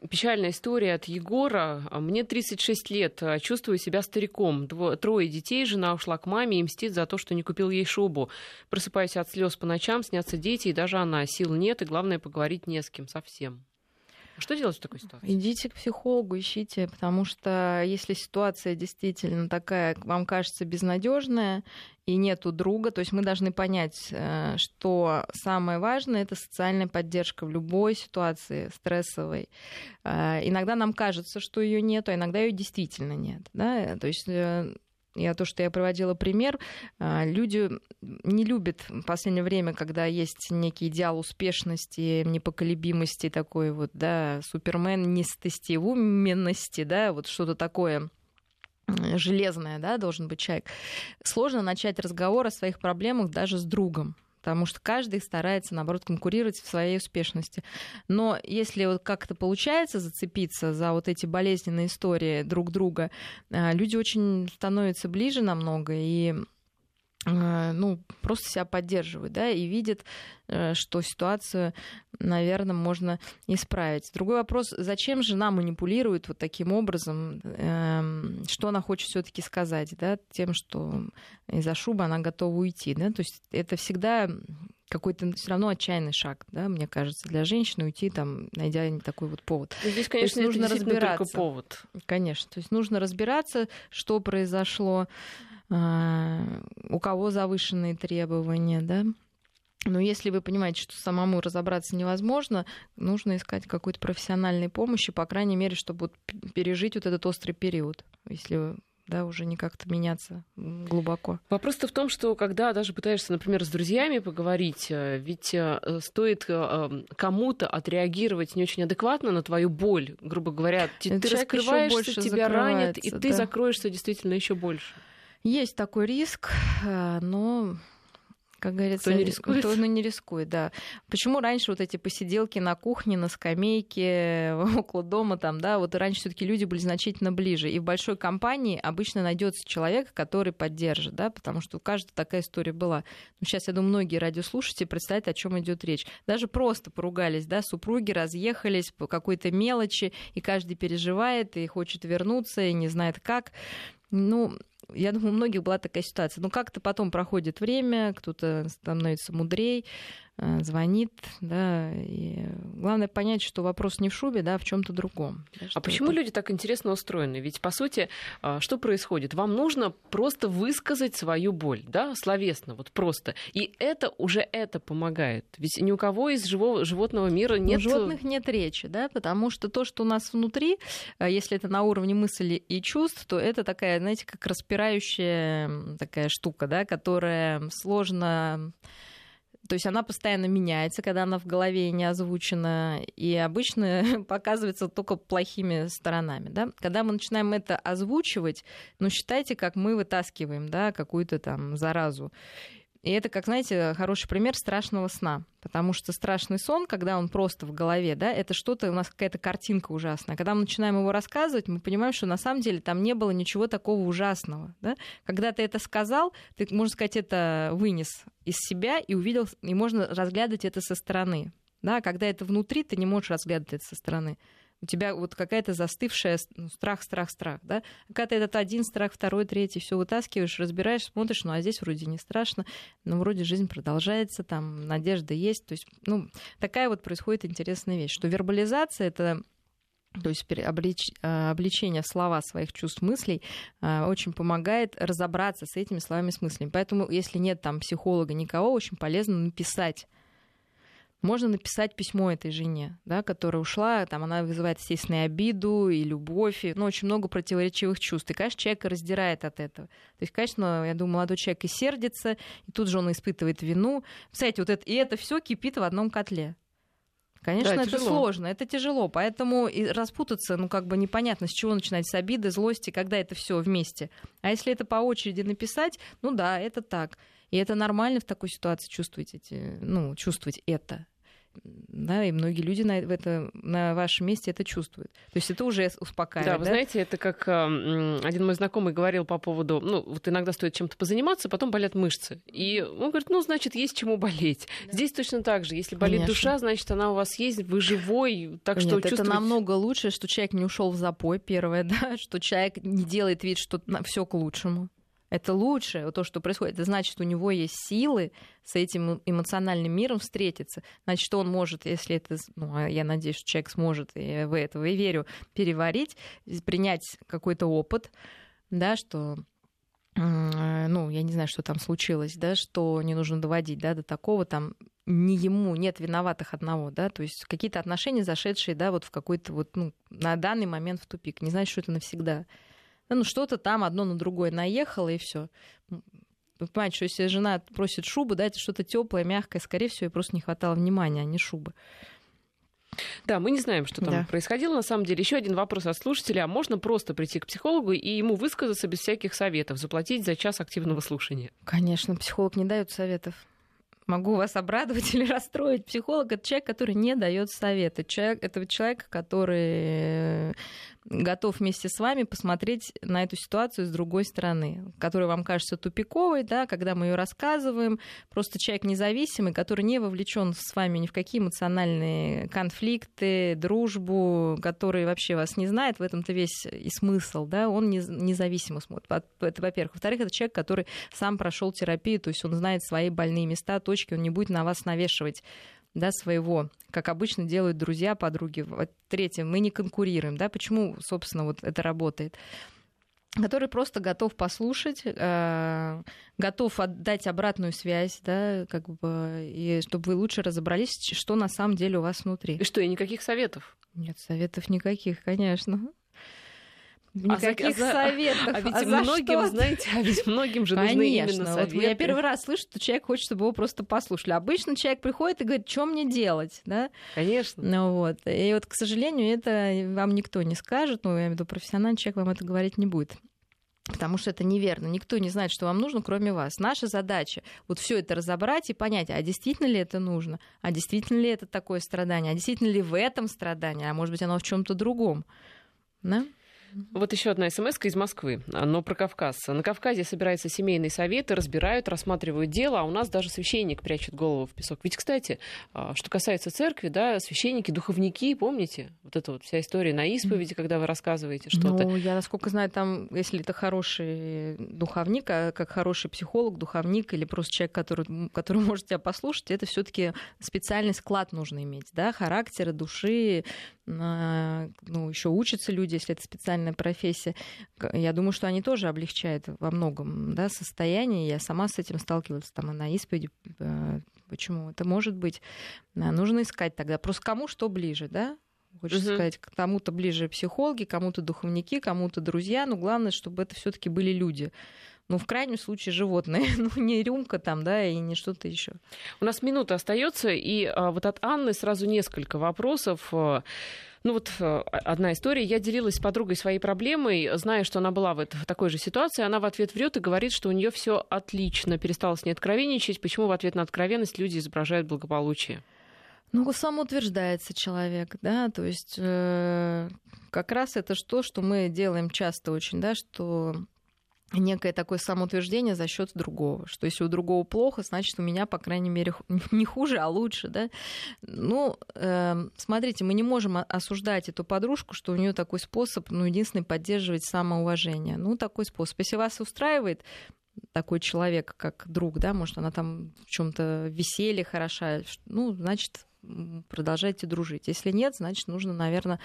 печальная история от Егора. Мне 36 лет, а чувствую себя стариком. Дво, трое детей, жена ушла к маме и мстит за то, что не купил ей шубу. Просыпаюсь от слез по ночам, снятся дети, и даже она. Сил нет, и главное, поговорить не с кем совсем. Что делать в такой ситуации? Идите к психологу, ищите, потому что если ситуация действительно такая, вам кажется, безнадежная и нету друга, то есть мы должны понять, э, что самое важное это социальная поддержка в любой ситуации стрессовой. Э, иногда нам кажется, что ее нет, а иногда ее действительно нет. Да? То есть э, я то, что я приводила пример, а, люди не любят в последнее время, когда есть некий идеал успешности, непоколебимости такой вот, да, суперменнистости, уменности, да, вот что-то такое железное, да, должен быть человек. Сложно начать разговор о своих проблемах даже с другом потому что каждый старается, наоборот, конкурировать в своей успешности. Но если вот как-то получается зацепиться за вот эти болезненные истории друг друга, э, люди очень становятся ближе намного и ну, просто себя поддерживают, да, и видят, э, что ситуацию, наверное, можно исправить. Другой вопрос, зачем жена манипулирует вот таким образом, эм, что она хочет все таки сказать, да, тем, что из-за шубы она готова уйти, да, то есть это всегда какой-то все равно отчаянный шаг, да, мне кажется, для женщины уйти там, найдя такой вот повод. Ну, здесь, конечно, нужно разбираться. Только повод. Конечно, то есть нужно разбираться, что произошло, у кого завышенные требования, да. Но если вы понимаете, что самому разобраться невозможно, нужно искать какой-то профессиональной помощи, по крайней мере, чтобы пережить вот этот острый период. Если да, уже не как-то меняться глубоко. Вопрос-то в том, что когда даже пытаешься, например, с друзьями поговорить, э, ведь э, стоит э, кому-то отреагировать не очень адекватно на твою боль, грубо говоря, ты, ты раскрываешься, тебя ранят, и ты да. закроешься действительно еще больше. Есть такой риск, но как говорится, кто не рискует. Кто ну, не рискует, да. Почему раньше вот эти посиделки на кухне, на скамейке, около дома там, да, вот раньше все таки люди были значительно ближе. И в большой компании обычно найдется человек, который поддержит, да, потому что у каждого такая история была. Но сейчас, я думаю, многие радиослушатели представляют, о чем идет речь. Даже просто поругались, да, супруги разъехались по какой-то мелочи, и каждый переживает и хочет вернуться, и не знает как. Ну, я думаю, у многих была такая ситуация. Но как-то потом проходит время, кто-то становится мудрее, звонит, да, и главное понять, что вопрос не в шубе, да, а в чем-то другом. Да, а почему это... люди так интересно устроены? Ведь, по сути, а, что происходит? Вам нужно просто высказать свою боль, да, словесно, вот просто. И это уже это помогает. Ведь ни у кого из живого, животного мира нет... У животных нет речи, да, потому что то, что у нас внутри, э, если это на уровне мысли и чувств, то это такая, знаете, как распирающая такая штука, да, которая сложно то есть она постоянно меняется, когда она в голове не озвучена, и обычно показывается только плохими сторонами. Да? Когда мы начинаем это озвучивать, ну, считайте, как мы вытаскиваем да, какую-то там заразу. И это, как, знаете, хороший пример страшного сна. Потому что страшный сон, когда он просто в голове, да, это что-то, у нас какая-то картинка ужасная. Когда мы начинаем его рассказывать, мы понимаем, что на самом деле там не было ничего такого ужасного. Да? Когда ты это сказал, ты, можно сказать, это вынес из себя и увидел, и можно разглядывать это со стороны. Да? Когда это внутри, ты не можешь разглядывать это со стороны у тебя вот какая-то застывшая ну, страх, страх, страх, да? Когда ты этот один страх, второй, третий, все вытаскиваешь, разбираешь, смотришь, ну а здесь вроде не страшно, но вроде жизнь продолжается, там надежда есть, то есть, ну, такая вот происходит интересная вещь, что вербализация это то есть облич, а, обличение слова своих чувств, мыслей а, очень помогает разобраться с этими словами, с мыслями. Поэтому, если нет там психолога никого, очень полезно написать Можно написать письмо этой жене, да, которая ушла, там она вызывает, естественно, и обиду, и любовь, и, ну, очень много противоречивых чувств. И, конечно, человек раздирает от этого. То есть, конечно, я думаю, молодой человек и сердится, и тут же он испытывает вину. Кстати, вот это, и это все кипит в одном котле. Конечно, да, это тяжело. сложно, это тяжело, поэтому и распутаться, ну, как бы непонятно, с чего начинать, с обиды, злости, когда это все вместе. А если это по очереди написать, ну да, это так. И это нормально в такой ситуации чувствовать, эти, ну, чувствовать это да, и многие люди на, это, на вашем месте это чувствуют. То есть это уже успокаивает. Да, вы да? знаете, это как э, один мой знакомый говорил по поводу, ну, вот иногда стоит чем-то позаниматься, потом болят мышцы. И он говорит, ну, значит, есть чему болеть. Да. Здесь точно так же. Если болит Конечно. душа, значит, она у вас есть, вы живой, так Нет, что это чувствуете... намного лучше, что человек не ушел в запой, первое, да, что человек не делает вид, что все к лучшему. Это лучше, то, что происходит. Это значит, у него есть силы с этим эмоциональным миром встретиться. Значит, он может, если это, ну, а я надеюсь, что человек сможет, и в это и верю, переварить, принять какой-то опыт, да, что ну, я не знаю, что там случилось, да, что не нужно доводить, да, до такого там не ему, нет виноватых одного, да, то есть какие-то отношения, зашедшие, да, вот в какой-то вот, ну, на данный момент в тупик. Не значит, что это навсегда ну, что-то там одно на другое наехало, и все. Вы понимаете, что если жена просит шубу, да, это что-то теплое, мягкое, скорее всего, ей просто не хватало внимания, а не шубы. Да, мы не знаем, что там да. происходило. На самом деле, еще один вопрос от слушателя. А можно просто прийти к психологу и ему высказаться без всяких советов, заплатить за час активного слушания? Конечно, психолог не дает советов могу вас обрадовать или расстроить. Психолог это человек, который не дает советы. Человек, это человек, который готов вместе с вами посмотреть на эту ситуацию с другой стороны, которая вам кажется тупиковой, да, когда мы ее рассказываем. Просто человек независимый, который не вовлечен с вами ни в какие эмоциональные конфликты, дружбу, который вообще вас не знает, в этом-то весь и смысл, да, он независимо смотрит. Это, во-первых. Во-вторых, это человек, который сам прошел терапию, то есть он знает свои больные места, точки, он не будет на вас навешивать да, своего, как обычно делают друзья, подруги. Вот третье, мы не конкурируем, да, почему, собственно, вот это работает который просто готов послушать, э, готов отдать обратную связь, да, как бы, и чтобы вы лучше разобрались, что на самом деле у вас внутри. И что, и никаких советов? Нет, советов никаких, конечно. Никаких а за, советов. А ведь а многим, знаете, а ведь многим же Конечно. нужны именно советы. Вот я первый раз слышу, что человек хочет, чтобы его просто послушали. Обычно человек приходит и говорит, что мне делать, да? Конечно. Ну вот. И вот, к сожалению, это вам никто не скажет, ну, я имею в виду профессиональный человек вам это говорить не будет. Потому что это неверно. Никто не знает, что вам нужно, кроме вас. Наша задача вот все это разобрать и понять, а действительно ли это нужно, а действительно ли это такое страдание, а действительно ли в этом страдание, а может быть оно в чем-то другом. Да? Вот еще одна смс из Москвы, но про Кавказ. На Кавказе собираются семейные советы, разбирают, рассматривают дело, а у нас даже священник прячет голову в песок. Ведь, кстати, а, что касается церкви, да, священники, духовники, помните? Вот эта вот вся история на исповеди, когда вы рассказываете что-то. Ну, я, насколько знаю, там, если это хороший духовник, а как хороший психолог, духовник или просто человек, который, который может тебя послушать, это все таки специальный склад нужно иметь, да, характера, души, ну, еще учатся люди, если это специальная профессия. Я думаю, что они тоже облегчают во многом да, состояние. Я сама с этим сталкивалась там на исповеди. Э, почему это может быть? Нужно искать тогда. Просто кому что ближе, да? Хочется угу. сказать, кому-то ближе психологи, кому-то духовники, кому-то друзья. Но главное, чтобы это все-таки были люди ну, в крайнем случае, животные, ну, не рюмка там, да, и не что-то еще. У нас минута остается, и а, вот от Анны сразу несколько вопросов. А, ну вот а, одна история. Я делилась с подругой своей проблемой, зная, что она была в, в такой же ситуации. Она в ответ врет и говорит, что у нее все отлично, перестала с ней откровенничать. Почему в ответ на откровенность люди изображают благополучие? Ну, самоутверждается человек, да, то есть э, как раз это то, что мы делаем часто очень, да, что некое такое самоутверждение за счет другого, что если у другого плохо, значит у меня, по крайней мере, не хуже, а лучше, да. Ну, э, смотрите, мы не можем осуждать эту подружку, что у нее такой способ, ну, единственный поддерживать самоуважение. Ну, такой способ. Если вас устраивает такой человек, как друг, да, может, она там в чем-то веселье хороша, ну, значит, продолжайте дружить. Если нет, значит, нужно, наверное,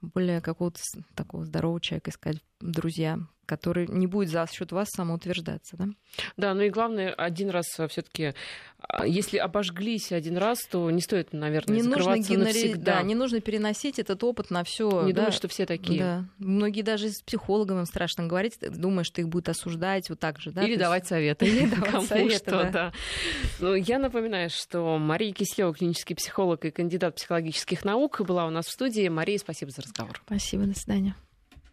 более какого-то такого здорового человека искать, друзья, который не будет за счет вас самоутверждаться. Да? да, ну и главное, один раз все-таки, а, если обожглись один раз, то не стоит, наверное, не нужно генери... Да, не нужно переносить этот опыт на все. Не да, думать, что все такие. Да. Многие даже с психологом им страшно говорить, думая, что их будут осуждать вот так же. Да? Или давать советы. Или давать советы, что, да. да. Ну, я напоминаю, что Мария Кислева, клинический психолог и кандидат психологических наук, была у нас в студии. Мария, спасибо за разговор. Спасибо, до свидания.